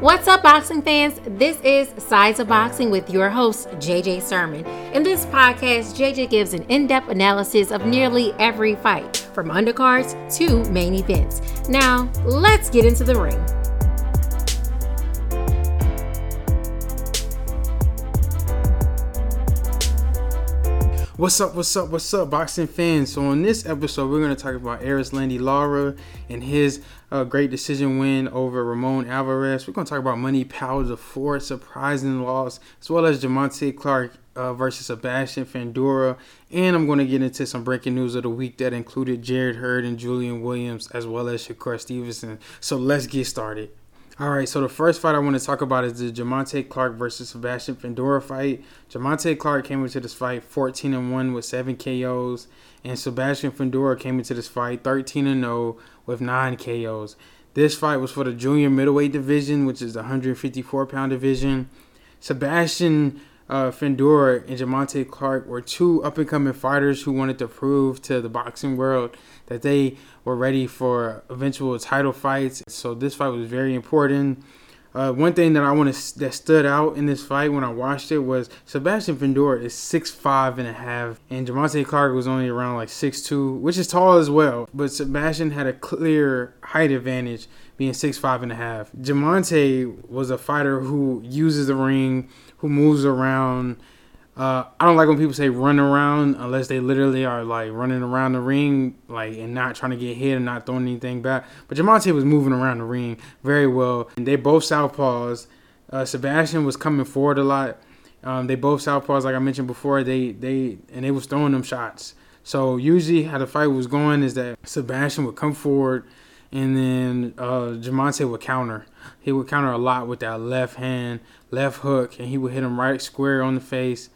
What's up, boxing fans? This is Sides of Boxing with your host, JJ Sermon. In this podcast, JJ gives an in depth analysis of nearly every fight, from undercards to main events. Now, let's get into the ring. What's up, what's up, what's up, boxing fans? So, on this episode, we're going to talk about Erislandy Lara and his uh, great decision win over Ramon Alvarez. We're going to talk about Money the fourth surprising loss, as well as Jamontay Clark uh, versus Sebastian Fundora. And I'm going to get into some breaking news of the week that included Jarrett Hurd and Julian Williams, as well as Shakur Stevenson. So, let's get started. All right, so the first fight I want to talk about is the Jamontay Clark versus Sebastian Fundora fight. Jamontay Clark came into this fight 14 and 1 with 7 KOs, and Sebastian Fundora came into this fight 13 and 0 with 9 KOs. This fight was for the junior middleweight division, which is the 154 pound division. Sebastian uh, and Jamontay Clark were two up and coming fighters who wanted to prove to the boxing world that they were ready for eventual title fights. So this fight was very important. Uh, one thing that I want to that stood out in this fight when I watched it was Sebastian Fundora is six five and a half, and Jamontay Clark was only around like six two, which is tall as well. But Sebastian had a clear height advantage, being six five and a half. Jamontay was a fighter who uses the ring, who moves around. Uh, I don't like when people say run around unless they literally are like running around the ring, like and not trying to get hit and not throwing anything back. But Jamontay was moving around the ring very well, and they both southpaws. Uh, Sebastian was coming forward a lot. Um, they both southpaws, like I mentioned before. They they and they was throwing them shots. So usually how the fight was going is that Sebastian would come forward, and then uh, Jamontay would counter. He would counter a lot with that left hand, left hook, and he would hit him right square on the face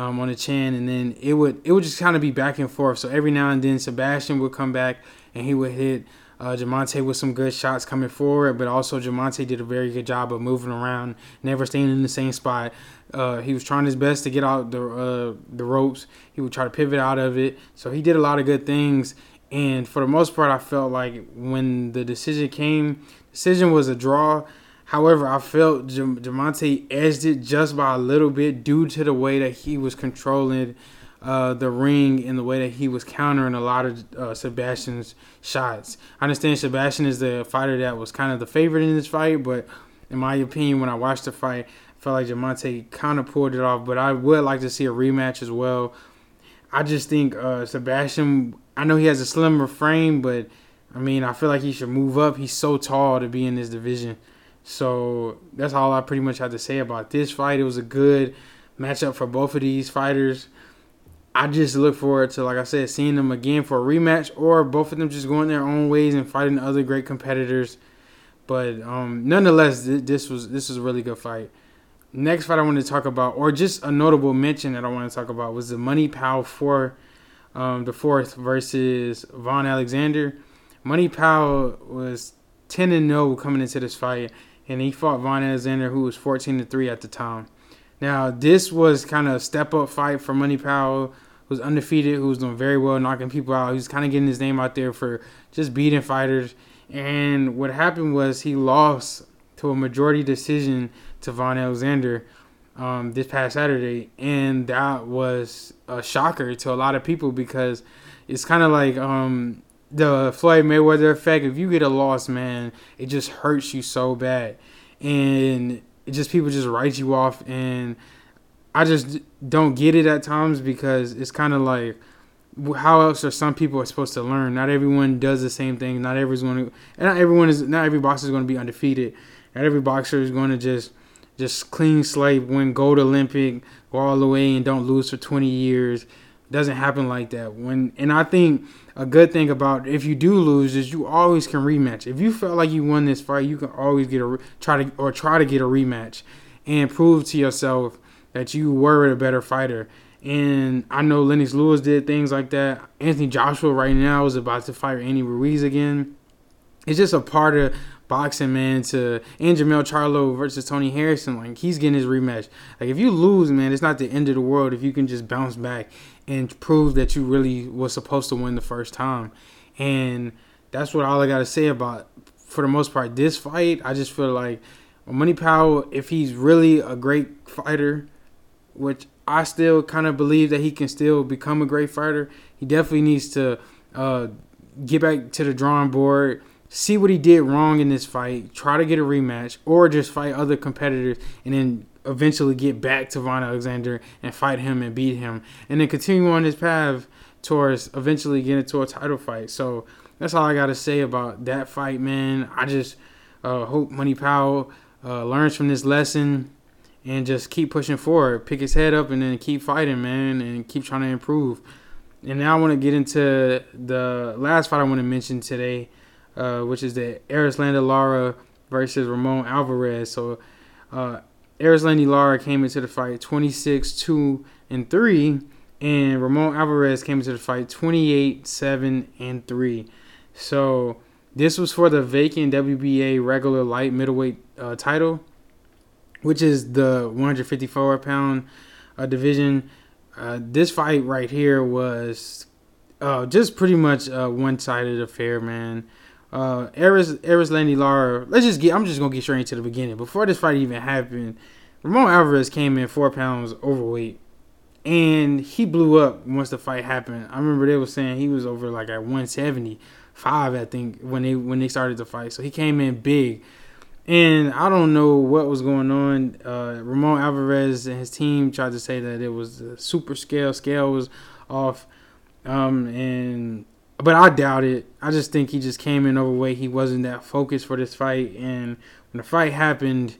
um, on the chin, and then it would it would just kind of be back and forth. So every now and then Sebastian would come back and he would hit uh, Jamontay with some good shots coming forward, but also Jamontay did a very good job of moving around, never staying in the same spot. Uh, he was trying his best to get out the uh, the ropes. He would try to pivot out of it. So he did a lot of good things. And for the most part, I felt like when the decision came, decision was a draw. However, I felt Jamontay edged it just by a little bit due to the way that he was controlling uh, the ring and the way that he was countering a lot of uh, Sebastian's shots. I understand Sebastian is the fighter that was kind of the favorite in this fight, but in my opinion, when I watched the fight, I felt like Jamontay kind of pulled it off. But I would like to see a rematch as well. I just think uh, Sebastian, I know he has a slimmer frame, but I mean, I feel like he should move up. He's so tall to be in this division. So that's all I pretty much had to say about this fight. It was a good matchup for both of these fighters. I just look forward to, like I said, seeing them again for a rematch, or both of them just going their own ways and fighting other great competitors. But um, nonetheless, this was this was a really good fight. Next fight I want to talk about, or just a notable mention that I want to talk about, was the Money Powell for um, the fourth versus Vaughn Alexander. Money Powell was 10 and 0 coming into this fight and he fought Vaughn Alexander, who was 14 to 3 at the time. Now, this was kind of a step up fight for Money Powell, who was undefeated, who was doing very well, knocking people out. He was kind of getting his name out there for just beating fighters. And what happened was he lost to a majority decision to Vaughn Alexander um, this past Saturday. And that was a shocker to a lot of people because it's kind of like um, the Floyd Mayweather effect. If you get a loss, man, it just hurts you so bad, and just people just write you off, and I just don't get it at times because it's kind of like how else are some people supposed to learn? Not everyone does the same thing. Not everyone's going to, and not everyone is. Not every boxer is going to be undefeated. Not every boxer is going to just just clean slate, win gold Olympic, go all the way, and don't lose for 20 years doesn't happen like that. When and I think a good thing about if you do lose is you always can rematch. If you felt like you won this fight, you can always get a try to or try to get a rematch and prove to yourself that you were a better fighter. And I know Lennox Lewis did things like that. Anthony Joshua right now is about to fight Andy Ruiz again. It's just a part of boxing, man, to and Jermell Charlo versus Tony Harrison, like he's getting his rematch. Like if you lose, man, it's not the end of the world if you can just bounce back and prove that you really was supposed to win the first time. And that's what all I gotta say about for the most part this fight. I just feel like Money Powell, if he's really a great fighter, which I still kind of believe that he can still become a great fighter, he definitely needs to uh, get back to the drawing board, see what he did wrong in this fight, try to get a rematch, or just fight other competitors and then eventually get back to Vaughn Alexander and fight him and beat him, and then continue on his path towards eventually getting to a title fight. So that's all I got to say about that fight, man. I just uh, hope Money Powell uh, learns from this lesson and just keep pushing forward, pick his head up, and then keep fighting, man, and keep trying to improve. And now I want to get into the last fight I want to mention today, uh, which is the Erislandy Lara versus Ramon Alvarez. So, uh, Erislandy Lara came into the fight 26 2 and 3, and Ramon Alvarez came into the fight 28 7 and 3. So, this was for the vacant WBA regular light middleweight uh, title, which is the 154 pound uh, division. Uh, this fight right here was uh, just pretty much a one-sided affair, man. Uh, Eris Erislandy Lara. Let's just get. I'm just gonna get straight into the beginning. Before this fight even happened, Ramon Alvarez came in four pounds overweight, and he blew up once the fight happened. I remember they were saying he was over like at 175, I think, when they when they started the fight. So he came in big. And I don't know what was going on. Uh, Ramon Alvarez and his team tried to say that it was a super scale. Scale was off. Um, and but I doubt it. I just think he just came in overweight. He wasn't that focused for this fight. And when the fight happened,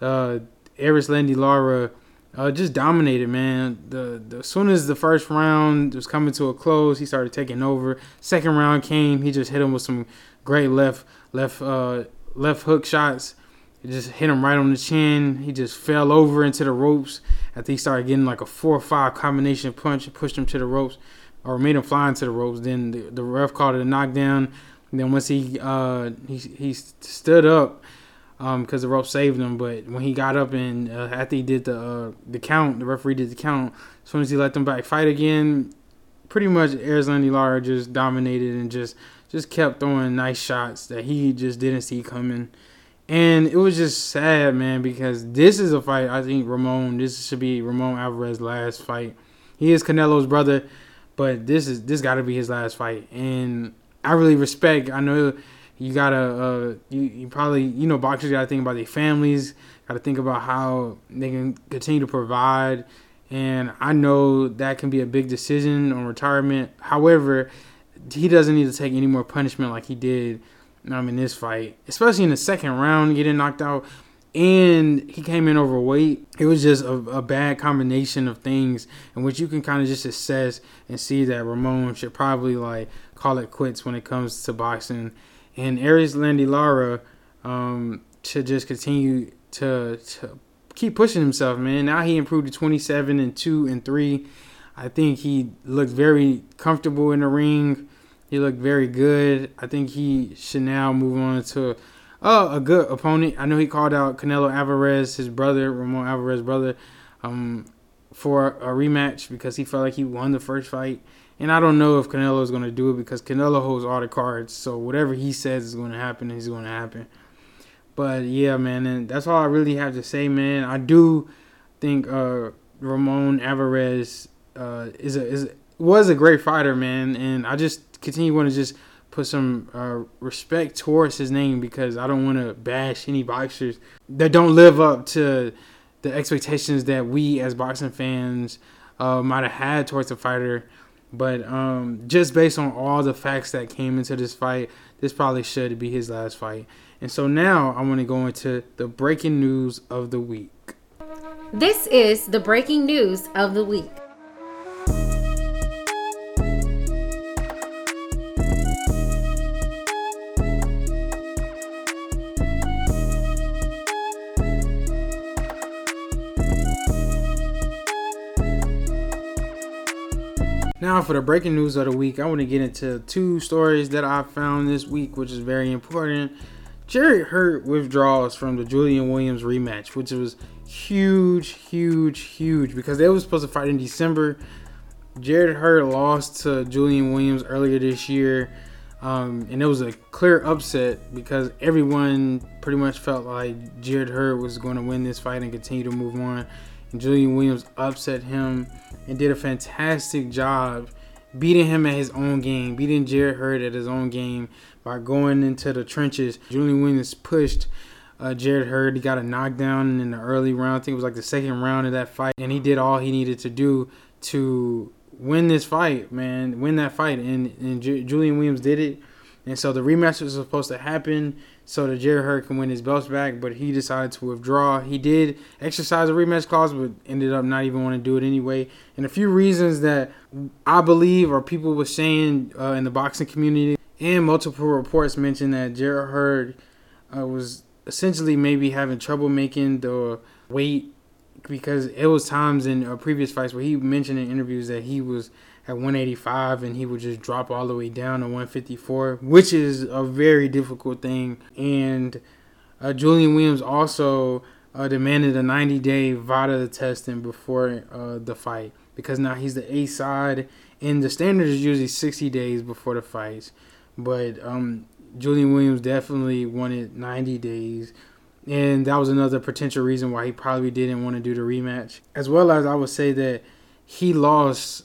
uh, Erislandy Lara uh, just dominated, man. The, the as soon as the first round was coming to a close, he started taking over. Second round came, he just hit him with some great left left uh, left hook shots. It just hit him right on the chin. He just fell over into the ropes. I think he started getting like a four or five combination punch and pushed him to the ropes, or made him fly into the ropes. Then the, the ref called it a knockdown. And then once he uh, he he stood up because um, the rope saved him, but when he got up and uh, after he did the uh, the count, the referee did the count. As soon as he let them back fight again, pretty much Erislandy Lara just dominated and just just kept throwing nice shots that he just didn't see coming. And it was just sad, man, because this is a fight I think Ramon, this should be Ramon Alvarez's last fight. He is Canelo's brother, but this is this got to be his last fight. And I really respect. I know you gotta, uh, you, you probably, you know, boxers gotta think about their families, gotta think about how they can continue to provide. And I know that can be a big decision on retirement. However, he doesn't need to take any more punishment like he did um, in this fight, especially in the second round, getting knocked out. And he came in overweight. It was just a, a bad combination of things in which you can kind of just assess and see that Ramon should probably like call it quits when it comes to boxing. And Erislandy Lara um, just continue to, to keep pushing himself, man. Now he improved to 27 and 2 and 3. I think he looked very comfortable in the ring. He looked very good. I think he should now move on to uh, a good opponent. I know he called out Canelo Alvarez, his brother, Ramon Alvarez brother, um, for a rematch because he felt like he won the first fight. And I don't know if Canelo is going to do it because Canelo holds all the cards. So whatever he says is going to happen is going to happen. But yeah, man, and that's all I really have to say, man. I do think uh, Ramon Alvarez uh, is a is was a great fighter, man, and I just continue want to just put some uh, respect towards his name because I don't want to bash any boxers that don't live up to the expectations that we as boxing fans uh, might have had towards the fighter. But um, just based on all the facts that came into this fight, this probably should be his last fight. And so now I want to go into the breaking news of the week. This is the breaking news of the week. Now, for the breaking news of the week, I want to get into two stories that I found this week, which is very important. Jarrett Hurd withdraws from the Julian Williams rematch, which was huge, huge, huge because they were supposed to fight in December. Jarrett Hurd lost to Julian Williams earlier this year. Um, and it was a clear upset because everyone pretty much felt like Jarrett Hurd was going to win this fight and continue to move on. Julian Williams upset him and did a fantastic job beating him at his own game, beating Jarrett Hurd at his own game by going into the trenches. Julian Williams pushed uh, Jarrett Hurd. He got a knockdown in the early round. I think it was like the second round of that fight, and he did all he needed to do to win this fight, man, win that fight, and and J- Julian Williams did it. And so the rematch was supposed to happen so that Jarrett Hurd can win his belts back, but he decided to withdraw. He did exercise a rematch clause, but ended up not even wanting to do it anyway. And a few reasons that I believe, or people were saying uh, in the boxing community, and multiple reports mentioned that Jarrett Hurd uh, was essentially maybe having trouble making the weight because it was times in uh, previous fights where he mentioned in interviews that he was at 185 and he would just drop all the way down to 154, which is a very difficult thing. And uh, Julian Williams also uh, demanded a 90 day VADA testing before uh, the fight because now he's the A side, and the standard is usually 60 days before the fights. But um, Julian Williams definitely wanted 90 days and that was another potential reason why he probably didn't want to do the rematch. As well as I would say that he lost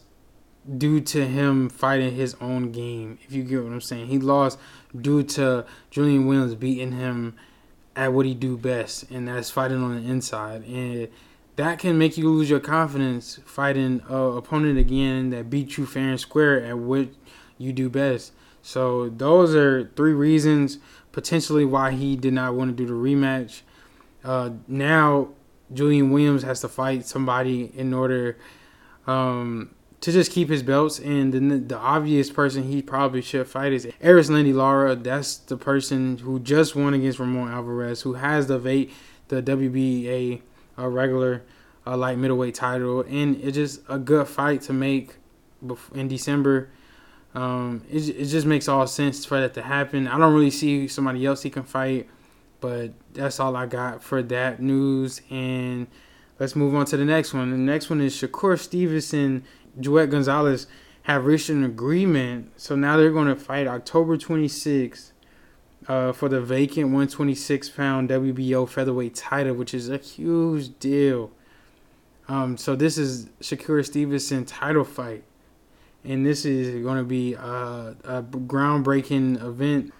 due to him fighting his own game. If you get what I'm saying, he lost due to Julian Williams beating him at what he do best, and that's fighting on the inside. And that can make you lose your confidence fighting a opponent again that beat you fair and square at what you do best. So those are three reasons potentially why he did not want to do the rematch. Uh, now Julian Williams has to fight somebody in order um, to just keep his belts, and the, the obvious person he probably should fight is Erislandy Lara. That's the person who just won against Ramon Alvarez, who has the v- the WBA uh, regular uh, light middleweight title, and it's just a good fight to make in December. Um, it, it just makes all sense for that to happen. I don't really see somebody else he can fight, but that's all I got for that news. And let's move on to the next one. The next one is Shakur Stevenson, Joet Gonzalez have reached an agreement. So now they're going to fight October 26th uh, for the vacant 126 pound WBO featherweight title, which is a huge deal. Um, so this is Shakur Stevenson title fight and this is going to be a, a groundbreaking event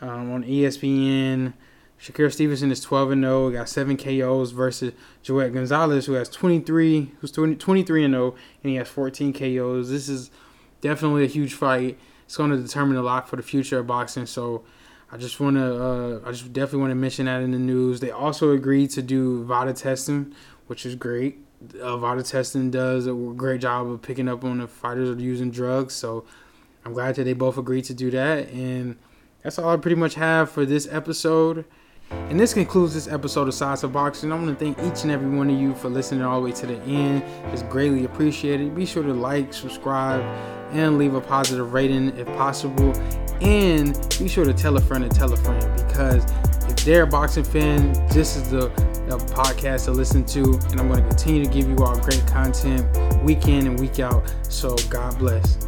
um, on ESPN. Shakur Stevenson is 12 and 0, got seven KOs versus Joet Gonzalez, who has 23, who's 20, 23 and 0, and he has 14 KOs. This is definitely a huge fight. It's going to determine a lot for the future of boxing. So I just want to, uh, I just definitely want to mention that in the news. They also agreed to do VADA testing, which is great uh, VADA testing does a great job of picking up on the fighters are using drugs. So I'm glad that they both agreed to do that. And that's all I pretty much have for this episode. And this concludes this episode of Sides of Boxing. I want to thank each and every one of you for listening all the way to the end. It's greatly appreciated. Be sure to like, subscribe, and leave a positive rating if possible. And be sure to tell a friend and tell a friend because if they're a boxing fan, this is the a podcast to listen to, and I'm going to continue to give you all great content week in and week out. So, God bless.